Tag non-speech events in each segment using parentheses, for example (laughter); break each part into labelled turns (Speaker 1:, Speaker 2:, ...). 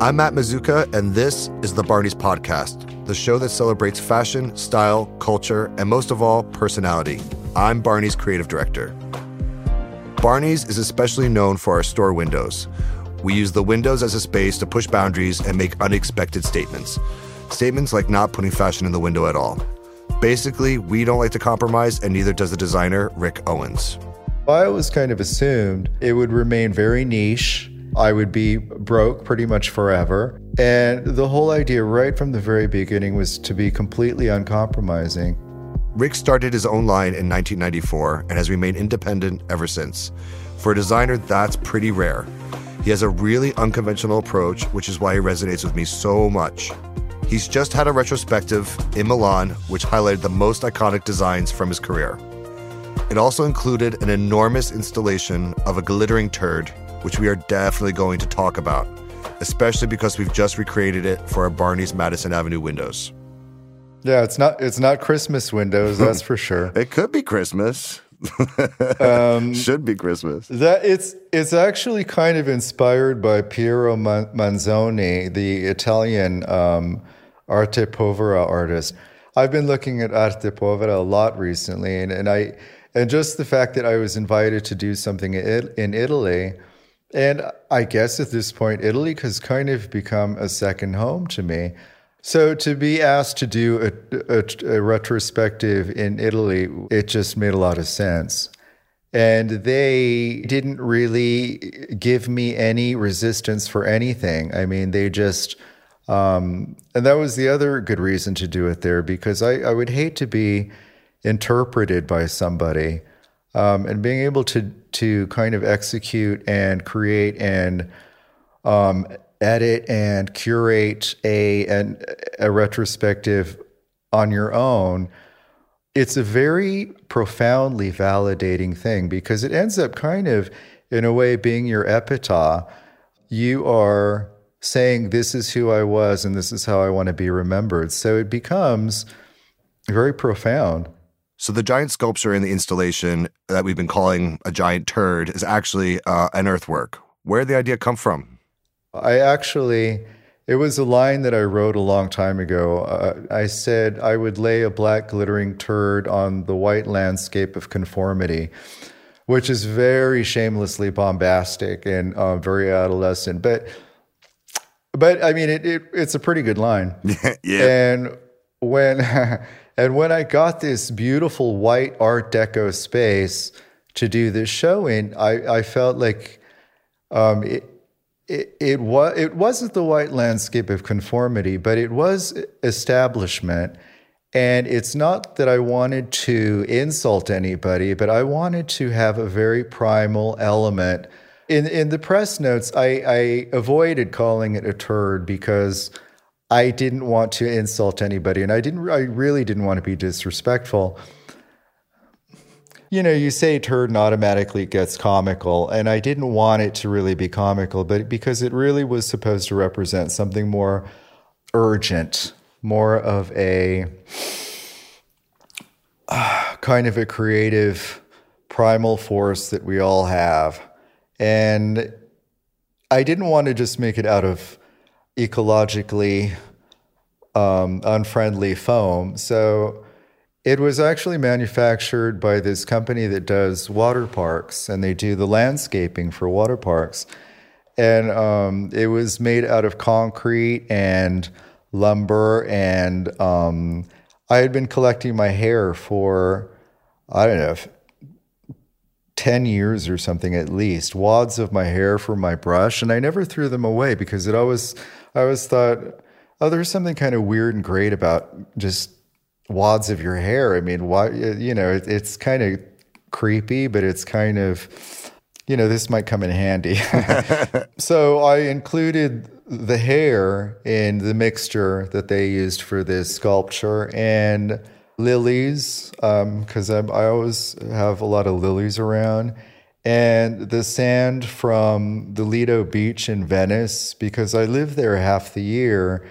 Speaker 1: I'm Matt Mazzucca, and this is the Barney's Podcast, the show that celebrates fashion, style, culture, and most of all, personality. I'm Barney's creative director. Barney's is especially known for our store windows. We use the windows as a space to push boundaries and make unexpected statements. Statements like not putting fashion in the window at all. Basically, we don't like to compromise, and neither does the designer, Rick Owens.
Speaker 2: I always kind of assumed it would remain very niche I would be broke pretty much forever. And the whole idea, right from the very beginning, was to be completely uncompromising.
Speaker 1: Rick started his own line in 1994 and has remained independent ever since. For a designer, that's pretty rare. He has a really unconventional approach, which is why he resonates with me so much. He's just had a retrospective in Milan, which highlighted the most iconic designs from his career. It also included an enormous installation of a glittering turd which we are definitely going to talk about, especially because we've just recreated it for our Barney's Madison Avenue windows.
Speaker 2: Yeah, it's not it's not Christmas windows, (laughs) that's for sure.
Speaker 1: it could be Christmas. (laughs) um, Should be Christmas.
Speaker 2: That it's it's actually kind of inspired by Piero Manzoni, the Italian um, arte povera artist. I've been looking at arte povera a lot recently, and, and I and just the fact that I was invited to do something in Italy and I guess at this point, Italy has kind of become a second home to me. So to be asked to do a, a, a, retrospective in Italy, it just made a lot of sense. And they didn't really give me any resistance for anything. I mean, they just, um, and that was the other good reason to do it there because I, I would hate to be interpreted by somebody um, and being able to to kind of execute and create and um, edit and curate a an, a retrospective on your own it's a very profoundly validating thing because it ends up kind of in a way being your epitaph. You are saying this is who i was and this is how i want to be remembered. So it becomes very profound
Speaker 1: so the giant sculpture in the installation that we've been calling a giant turd is actually uh, an earthwork. Where did the idea come from?
Speaker 2: I actually, it was a line that I wrote a long time ago. Uh, I said I would lay a black glittering turd on the white landscape of conformity, which is very shamelessly bombastic and uh, very adolescent. But, but I mean, it, it it's a pretty good line. (laughs)
Speaker 1: yeah.
Speaker 2: And when (laughs) And when I got this beautiful white Art Deco space to do this show in, I, I felt like um, it, it, it, it wasn't the white landscape of conformity, but it was establishment. And it's not that I wanted to insult anybody, but I wanted to have a very primal element. In, in the press notes, I, I avoided calling it a turd because I didn't want to insult anybody, and I didn't. I really didn't want to be disrespectful. You know, you say turd and automatically it gets comical, and I didn't want it to really be comical, but because it really was supposed to represent something more urgent, more of a uh, (sighs) kind of a creative primal force that we all have. And I didn't want to just make it out of ecologically um, unfriendly foam. So it was actually manufactured by this company that does water parks, and they do the landscaping for water parks. And um, it was made out of concrete and lumber. And um, I had been collecting my hair for, I don't know, 10 years or something at least, wads of my hair for my brush. And I never threw them away because it always, I always thought, oh, there's something kind of weird and great about just wads of your hair. I mean, why, you know, it, it's kind of creepy, but it's kind of, you know, this might come in handy. (laughs) so I included the hair in the mixture that they used for this sculpture and lilies, because um, I always have a lot of lilies around and the sand from the Lido Beach in Venice because I live there half the year.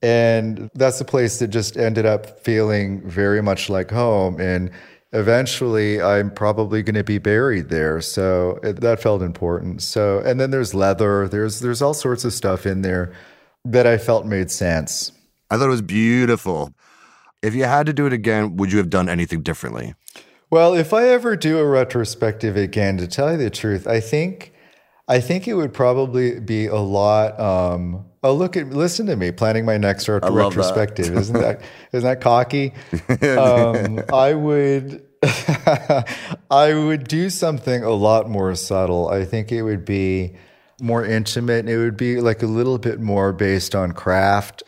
Speaker 2: And that's a place that just ended up feeling very much like home. And eventually I'm probably going to be buried there. So it, that felt important. So, and then there's leather. There's there's all sorts of stuff in there that I felt made sense.
Speaker 1: I thought it was beautiful. If you had to do it again, would you have done anything differently?
Speaker 2: Well, if I ever do a retrospective again, to tell you the truth, I think I think it would probably be a lot. Um, oh, look at listen to me planning my next ret- retrospective. Isn't that (laughs) isn't that cocky? (laughs) Um, I would. (laughs) I would do something a lot more subtle. I think it would be more intimate. It would be like a little bit more based on craft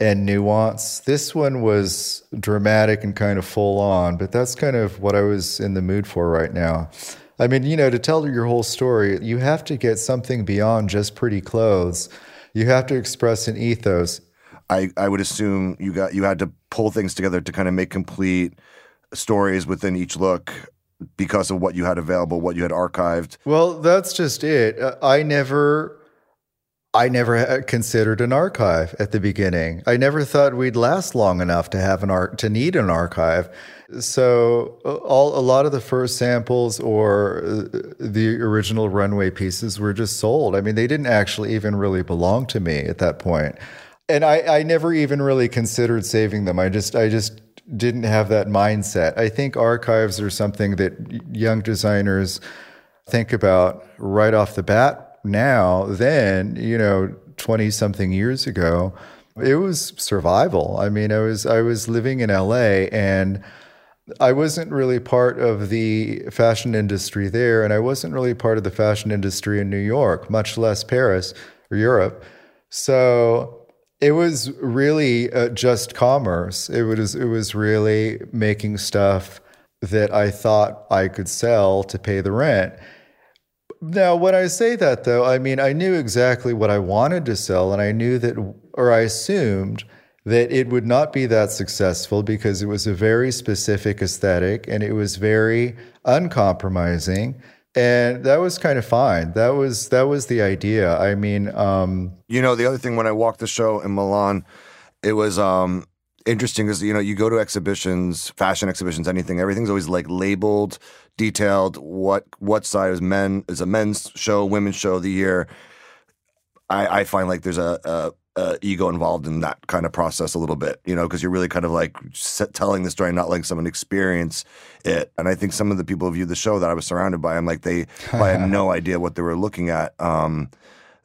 Speaker 2: and nuance. This one was dramatic and kind of full on, but that's kind of what I was in the mood for right now. I mean, you know, to tell your whole story, you have to get something beyond just pretty clothes. You have to express an ethos.
Speaker 1: I, I would assume you got you had to pull things together to kind of make complete stories within each look because of what you had available, what you had archived.
Speaker 2: Well, that's just it. Uh, I never I never considered an archive at the beginning. I never thought we'd last long enough to have an art to need an archive. So all a lot of the first samples or uh, the original runway pieces were just sold. I mean, they didn't actually even really belong to me at that point. And I, I never even really considered saving them. I just I just didn't have that mindset. I think archives are something that young designers think about right off the bat now, then, you know, 20 something years ago, it was survival. I mean, I was I was living in LA and I wasn't really part of the fashion industry there and I wasn't really part of the fashion industry in New York, much less Paris or Europe. So it was really uh, just commerce. It was it was really making stuff that I thought I could sell to pay the rent. Now, when I say that, though, I mean, I knew exactly what I wanted to sell, and I knew that, or I assumed that it would not be that successful because it was a very specific aesthetic and it was very uncompromising. And that was kind of fine. That was that was the idea. I mean, um,
Speaker 1: you know, the other thing when I walked the show in Milan, it was um, interesting because you know you go to exhibitions, fashion exhibitions, anything, everything's always like labeled detailed what what side is men is a men's show, women's show of the year. I, I find like there's a, a, ego involved in that kind of process a little bit, you know, because you're really kind of like set, telling the story, not letting someone experience it. And I think some of the people who viewed the show that I was surrounded by, I'm like they I had no (laughs) idea what they were looking at. Um,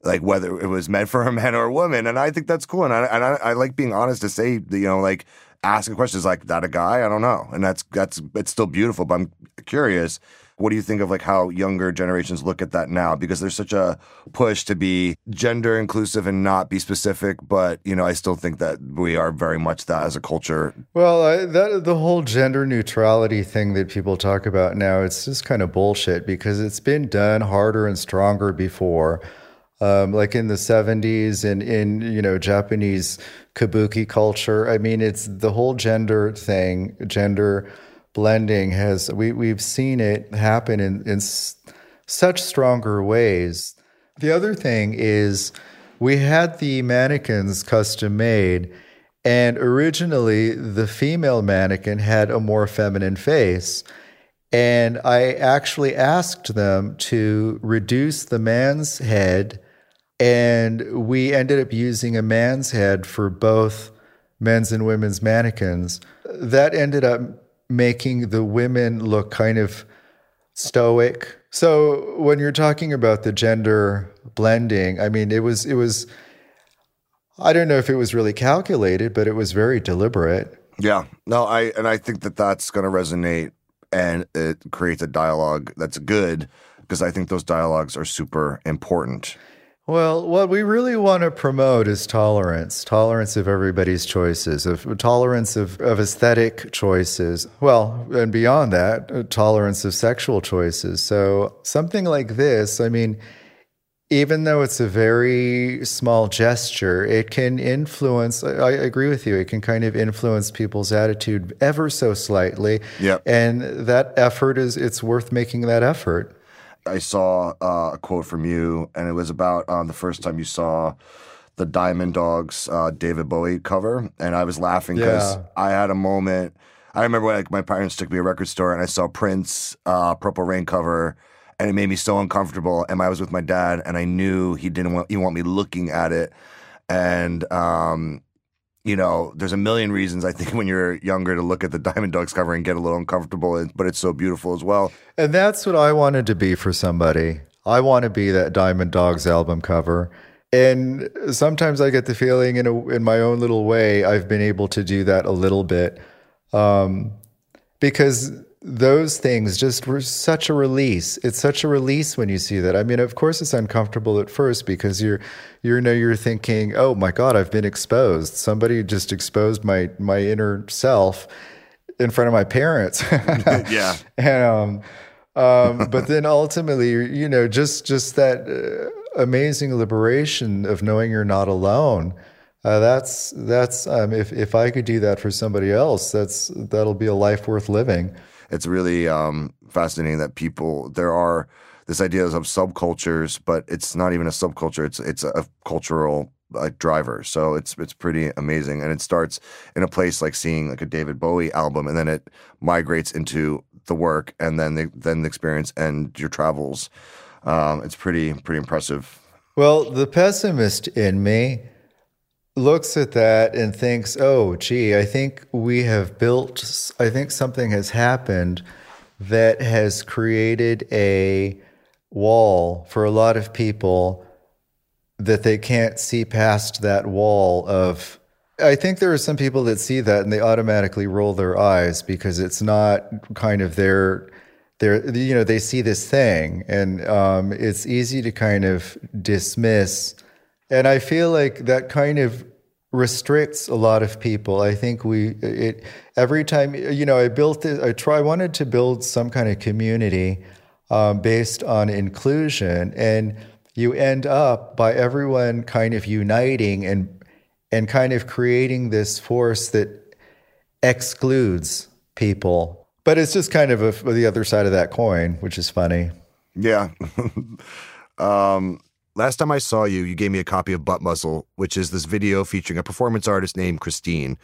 Speaker 1: like whether it was meant (laughs) for a man or a woman, and I think that's cool. And I and I, I like being honest to say, you know, like asking questions like that a guy? I don't know. And that's that's it's still beautiful, but I'm curious. What do you think of like how younger generations look at that now? Because there's such a push to be gender inclusive and not be specific, but you know, I still think that we are very much that as a culture.
Speaker 2: Well, I, that the whole gender neutrality thing that people talk about now, it's just kind of bullshit because it's been done harder and stronger before um, like in the 70s and in you know Japanese kabuki culture. I mean, it's the whole gender thing, gender blending has we we've seen it happen in in s- such stronger ways. The other thing is we had the mannequins custom made and originally the female mannequin had a more feminine face. And I actually asked them to reduce the man's head and we ended up using a man's head for both men's and women's mannequins. That ended up making the women look kind of stoic. So when you're talking about the gender blending, I mean, it was, it was, I don't know if it was really calculated, but it was very deliberate.
Speaker 1: Yeah. No, I, and I think that that's going to resonate and it creates a dialogue that's good because I think those dialogues are super important.
Speaker 2: Well, what we really want to promote is tolerance, tolerance of everybody's choices, of tolerance of, of aesthetic choices. Well, and beyond that, uh, tolerance of sexual choices. So something like this, I mean, even though it's a very small gesture, it can influence. I agree with you. It can kind of influence people's attitude ever so slightly.
Speaker 1: Yeah.
Speaker 2: And that effort is, it's worth making that effort.
Speaker 1: I saw uh, a quote from you, and it was about um, the first time you saw the Diamond Dogs uh, David Bowie cover, and I was laughing because yeah. I had a moment. I remember like my parents took me to a record store and I saw Prince, uh, Purple Rain cover, and it made me so uncomfortable. And I was with my dad, and I knew he didn't want he want me looking at it, and um, you know, there's a million reasons I think (laughs) when you're younger to look at the Diamond Dogs cover and get a little uncomfortable, but it's so beautiful as well.
Speaker 2: And that's what I wanted to be for somebody. I want to be that Diamond Dogs album cover. And sometimes I get the feeling in a, in my own little way, I've been able to do that a little bit. Um, because those things just were such a release. It's such a release when you see that. I mean, of course, it's uncomfortable at first because you're, you know, you're thinking, "Oh my God, I've been exposed. Somebody just exposed my my inner self in front of my parents." (laughs)
Speaker 1: yeah,
Speaker 2: and um, um, but then ultimately, you know, just just that uh, amazing liberation of knowing you're not alone. Uh, that's that's um, if if I could do that for somebody else, that's that'll be a life worth living
Speaker 1: it's really um, fascinating that people there are this idea of subcultures, but it's not even a subculture. It's it's a cultural driver. So it's it's pretty amazing, and it starts in a place like seeing like a David Bowie album, and then it migrates into the work, and then the then the experience and your travels. Um, it's pretty pretty impressive.
Speaker 2: Well, the pessimist in me looks at that and thinks, oh, gee, I think we have built, I think something has happened that has created a wall for a lot of people that they can't see past that wall of. I think there are some people that see that and they automatically roll their eyes because it's not kind of their their you know they see this thing and um, it's easy to kind of dismiss and I feel like that kind of restricts a lot of people. I think we it every time you know I built it. I try wanted to build some kind of community um, based on inclusion, and you end up by everyone kind of uniting and and kind of creating this force that excludes people. But it's just kind of a, the other side of that coin, which is funny.
Speaker 1: Yeah. (laughs) um, Last time I saw you, you gave me a copy of Butt Muzzle, which is this video featuring a performance artist named Christeene.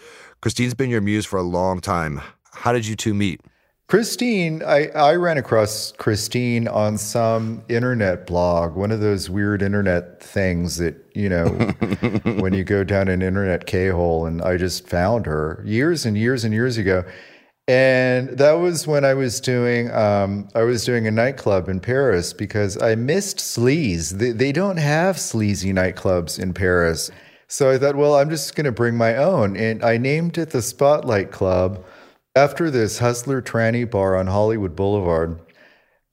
Speaker 1: Christeene's been your muse for a long time. How did you two meet?
Speaker 2: Christeene, I, I ran across Christeene on some internet blog, one of those weird internet things that, you know, (laughs) when you go down an internet K hole, and I just found her years and years and years ago. And that was when I was doing um, I was doing a nightclub in Paris because I missed sleaze. They, they don't have sleazy nightclubs in Paris. So I thought, well, I'm just going to bring my own. And I named it the Spotlight Club after this Hustler Tranny bar on Hollywood Boulevard.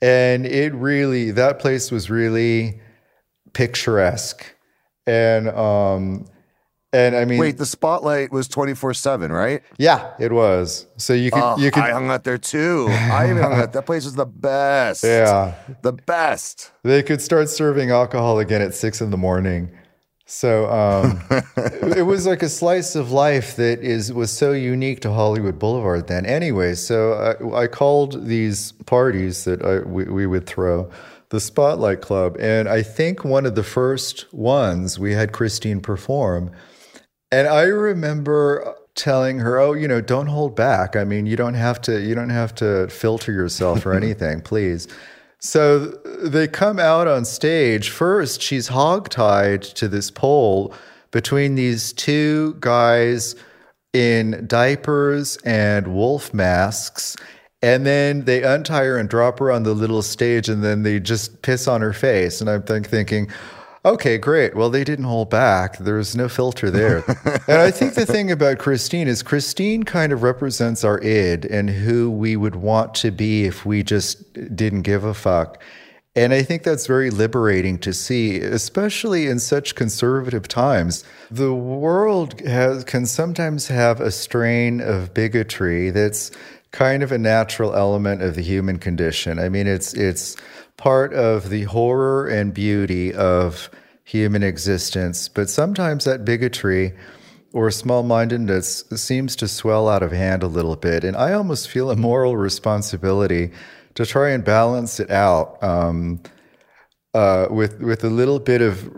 Speaker 2: And it really, that place was really picturesque. And um, and I mean,
Speaker 1: wait, the spotlight was twenty four seven, right?
Speaker 2: Yeah, it was. So you could,
Speaker 1: oh,
Speaker 2: you could.
Speaker 1: I hung out there too. I even hung out. That place was the best.
Speaker 2: Yeah,
Speaker 1: the best.
Speaker 2: They could start serving alcohol again at six in the morning. So um, (laughs) it was like a slice of life that is was so unique to Hollywood Boulevard then. Anyway, so I, I called these parties that I, we, we would throw the Spotlight Club, and I think one of the first ones we had Christeene perform and I remember telling her, "Oh, you know, don't hold back. I mean, you don't have to you don't have to filter yourself or (laughs) anything, please." So they come out on stage. First, she's hogtied to this pole between these two guys in diapers and wolf masks. And then they untie her and drop her on the little stage, and then they just piss on her face. And I'm thinking, Okay, great. Well, they didn't hold back. There was no filter there. (laughs) and I think the thing about Christeene is Christeene kind of represents our id and who we would want to be if we just didn't give a fuck. And I think that's very liberating to see, especially in such conservative times. The world has, can sometimes have a strain of bigotry that's kind of a natural element of the human condition. I mean, it's it's part of the horror and beauty of human existence, but sometimes that bigotry or small mindedness seems to swell out of hand a little bit. And I almost feel a moral responsibility to try and balance it out um, uh, with, with a little bit of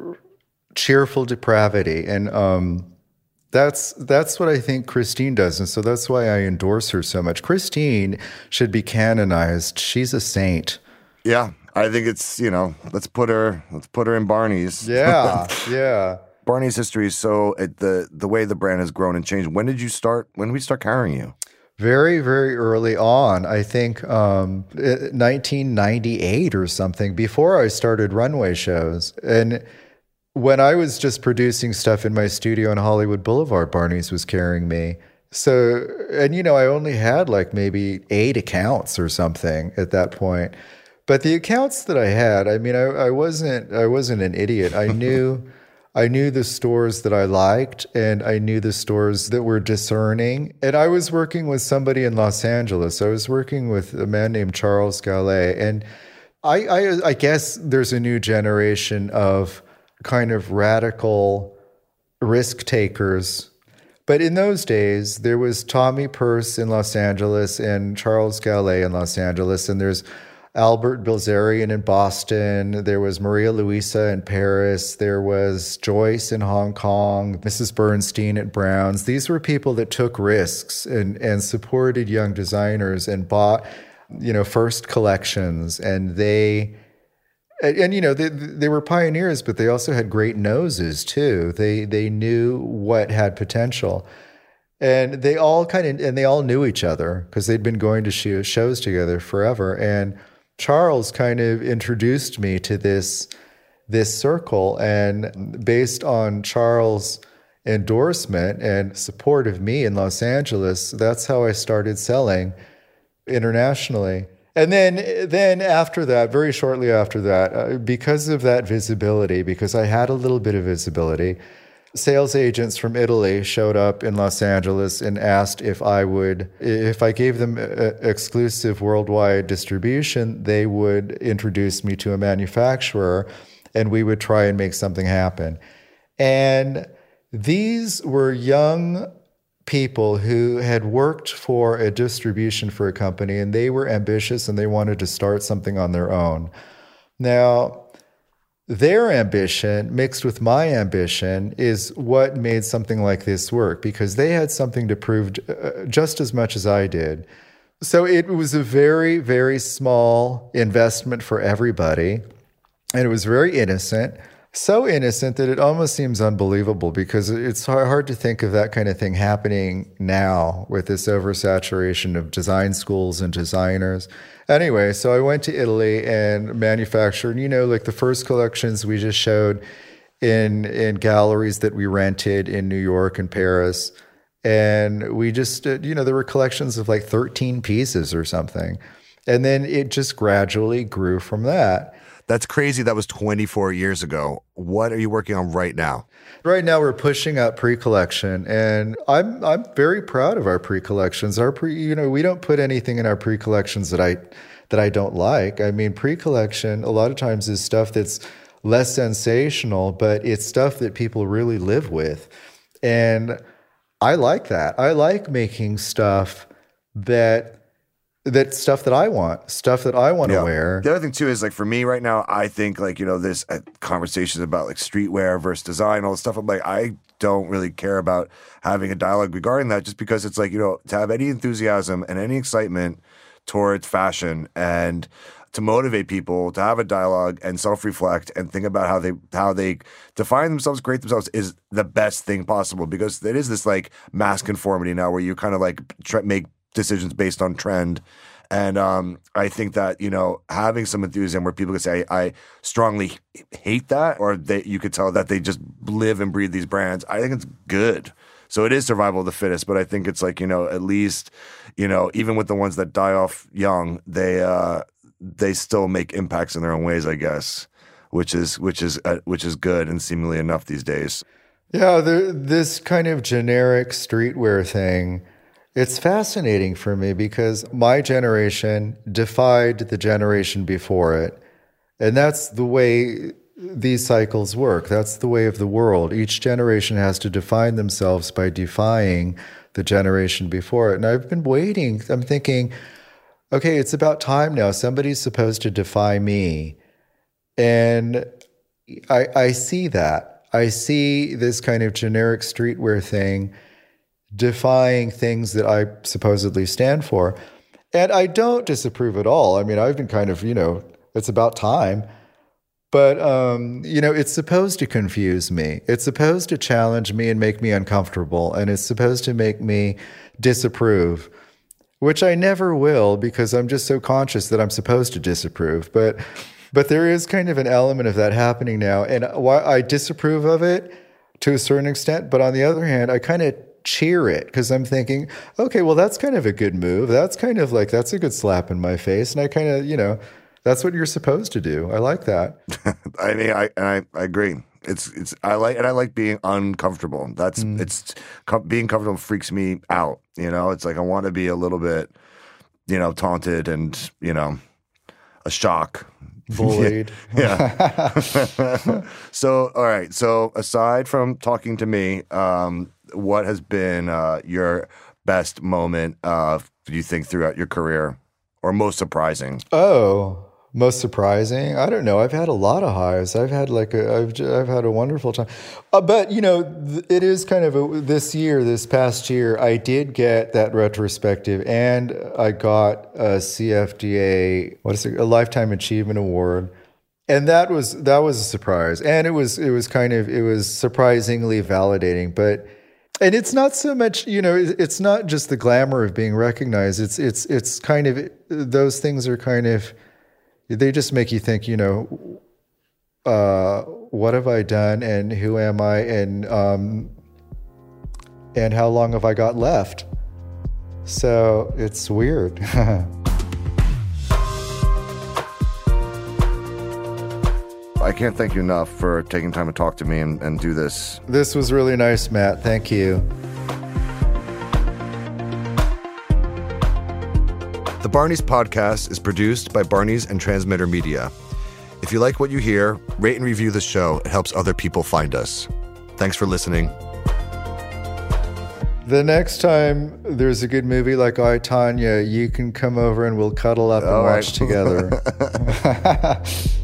Speaker 2: cheerful depravity. And um, That's that's what I think Christeene does, and so that's why I endorse her so much. Christeene should be canonized. She's a saint.
Speaker 1: Yeah, I think it's you know let's put her let's put her in Barney's. (laughs)
Speaker 2: Yeah, yeah.
Speaker 1: Barney's history is so it, the the way the brand has grown and changed. When did you start? When did we start carrying you?
Speaker 2: Very, very early on. I think um, 1998 or something. Before I started runway shows, and when I was just producing stuff in my studio on Hollywood Boulevard, Barney's was carrying me. So, and you know, I only had like maybe eight accounts or something at that point. But the accounts that I had, I mean, I, I wasn't, I wasn't an idiot. I (laughs) knew, I knew the stores that I liked, and I knew the stores that were discerning. And I was working with somebody in Los Angeles. I was working with a man named Charles Gallay, and I, I, I guess there's a new generation of kind of radical risk takers. But in those days, there was Tommy Perse in Los Angeles and Charles Gallay in Los Angeles, and there's Albert Bilzerian in Boston. There was Maria Luisa in Paris. There was Joyce in Hong Kong, Mrs. Burstein at Browns. These were people that took risks and, and supported young designers and bought, you know, first collections. And they and, and, you know they they were pioneers, but they also had great noses too. They they knew what had potential, and they all kind of and they all knew each other because they'd been going to shows together forever. And Charles kind of introduced me to this this circle, and based on Charles' endorsement and support of me in Los Angeles, that's how I started selling internationally. And then, then after that, very shortly after that, uh, because of that visibility, because I had a little bit of visibility, sales agents from Italy showed up in Los Angeles and asked if I would, if I gave them uh, exclusive worldwide distribution, they would introduce me to a manufacturer and we would try and make something happen. And these were young people who had worked for a distribution for a company and they were ambitious and they wanted to start something on their own. Now, their ambition mixed with my ambition is what made something like this work because they had something to prove uh, just as much as I did. So it was a very, very small investment for everybody. And it was very innocent so innocent that it almost seems unbelievable because it's hard to think of that kind of thing happening now with this oversaturation of design schools and designers. Anyway, so I went to Italy and manufactured, you know, like the first collections we just showed in in galleries that we rented in New York and Paris. And we just, uh, you know, there were collections of like 13 pieces or something. And then it just gradually grew from that.
Speaker 1: That's crazy. That was 24 years ago. What are you working on right now?
Speaker 2: Right now, we're pushing out pre-collection, and I'm I'm very proud of our pre-collections. Our pre, you know, we don't put anything in our pre-collections that I that I don't like. I mean, pre-collection a lot of times is stuff that's less sensational, but it's stuff that people really live with, and I like that. I like making stuff that that stuff that I want, stuff that I want to yeah. wear.
Speaker 1: The other thing too is like for me right now, I think like you know this uh, conversations about like streetwear versus design, all this stuff. I'm like I don't really care about having a dialogue regarding that, just because it's like you know to have any enthusiasm and any excitement towards fashion and to motivate people to have a dialogue and self-reflect and think about how they how they define themselves, create themselves is the best thing possible because it is this like mass conformity now where you kind of like try, make decisions based on trend. And um, I think that you know having some enthusiasm where people could say I, strongly hate that, or that you could tell that they just live and breathe these brands. I think it's good. So it is survival of the fittest, but I think it's like you know at least you know even with the ones that die off young, they uh, they still make impacts in their own ways, I guess, which is which is uh, which is good and seemingly enough these days.
Speaker 2: Yeah, this kind of generic streetwear thing it's fascinating for me because my generation defied the generation before it. And that's the way these cycles work. That's the way of the world. Each generation has to define themselves by defying the generation before it. And I've been waiting. I'm thinking, okay, it's about time now. Somebody's supposed to defy me. And I, I see that. I see this kind of generic streetwear thing defying things that I supposedly stand for. And I don't disapprove at all. I mean, I've been kind of, you know, it's about time. But, um, you know, it's supposed to confuse me. It's supposed to challenge me and make me uncomfortable. And it's supposed to make me disapprove, which I never will because I'm just so conscious that I'm supposed to disapprove. But, but there is kind of an element of that happening now. And why I disapprove of it to a certain extent. But on the other hand, I kind of cheer it because I'm thinking, okay, well, that's kind of a good move. That's kind of like, that's a good slap in my face. And I kind of, you know, that's what you're supposed to do. I like that. (laughs)
Speaker 1: I mean, I, I I agree. It's it's I like and I like being uncomfortable. That's mm. it's com- being comfortable freaks me out. You know, it's like I want to be a little bit, you know, taunted and you know, a shock.
Speaker 2: Bullied. (laughs)
Speaker 1: yeah. (laughs) so all right. So aside from talking to me, um, what has been uh, your best moment? Uh, do you think throughout your career, or most surprising?
Speaker 2: Oh. Most surprising? I don't know. I've had a lot of highs. I've had like a, I've, I've had a wonderful time. Uh, but you know, th- it is kind of a, this year, this past year, I did get that retrospective, and I got a CFDA, what is it, a lifetime achievement award, and that was that was a surprise, and it was it was kind of it was surprisingly validating, but. And it's not so much, you know, it's not just the glamour of being recognized. It's it's it's kind of those things are kind of they just make you think, you know, uh, what have I done and who am I and um, and how long have I got left? So it's weird. (laughs)
Speaker 1: I can't thank you enough for taking time to talk to me and, and do this.
Speaker 2: This was really nice, Matt. Thank you.
Speaker 1: The Barney's podcast is produced by Barney's and Transmitter Media. If you like what you hear, rate and review the show. It helps other people find us. Thanks for listening.
Speaker 2: The next time there's a good movie like I, Tanya, you can come over and we'll cuddle up and All watch right. together. (laughs) (laughs)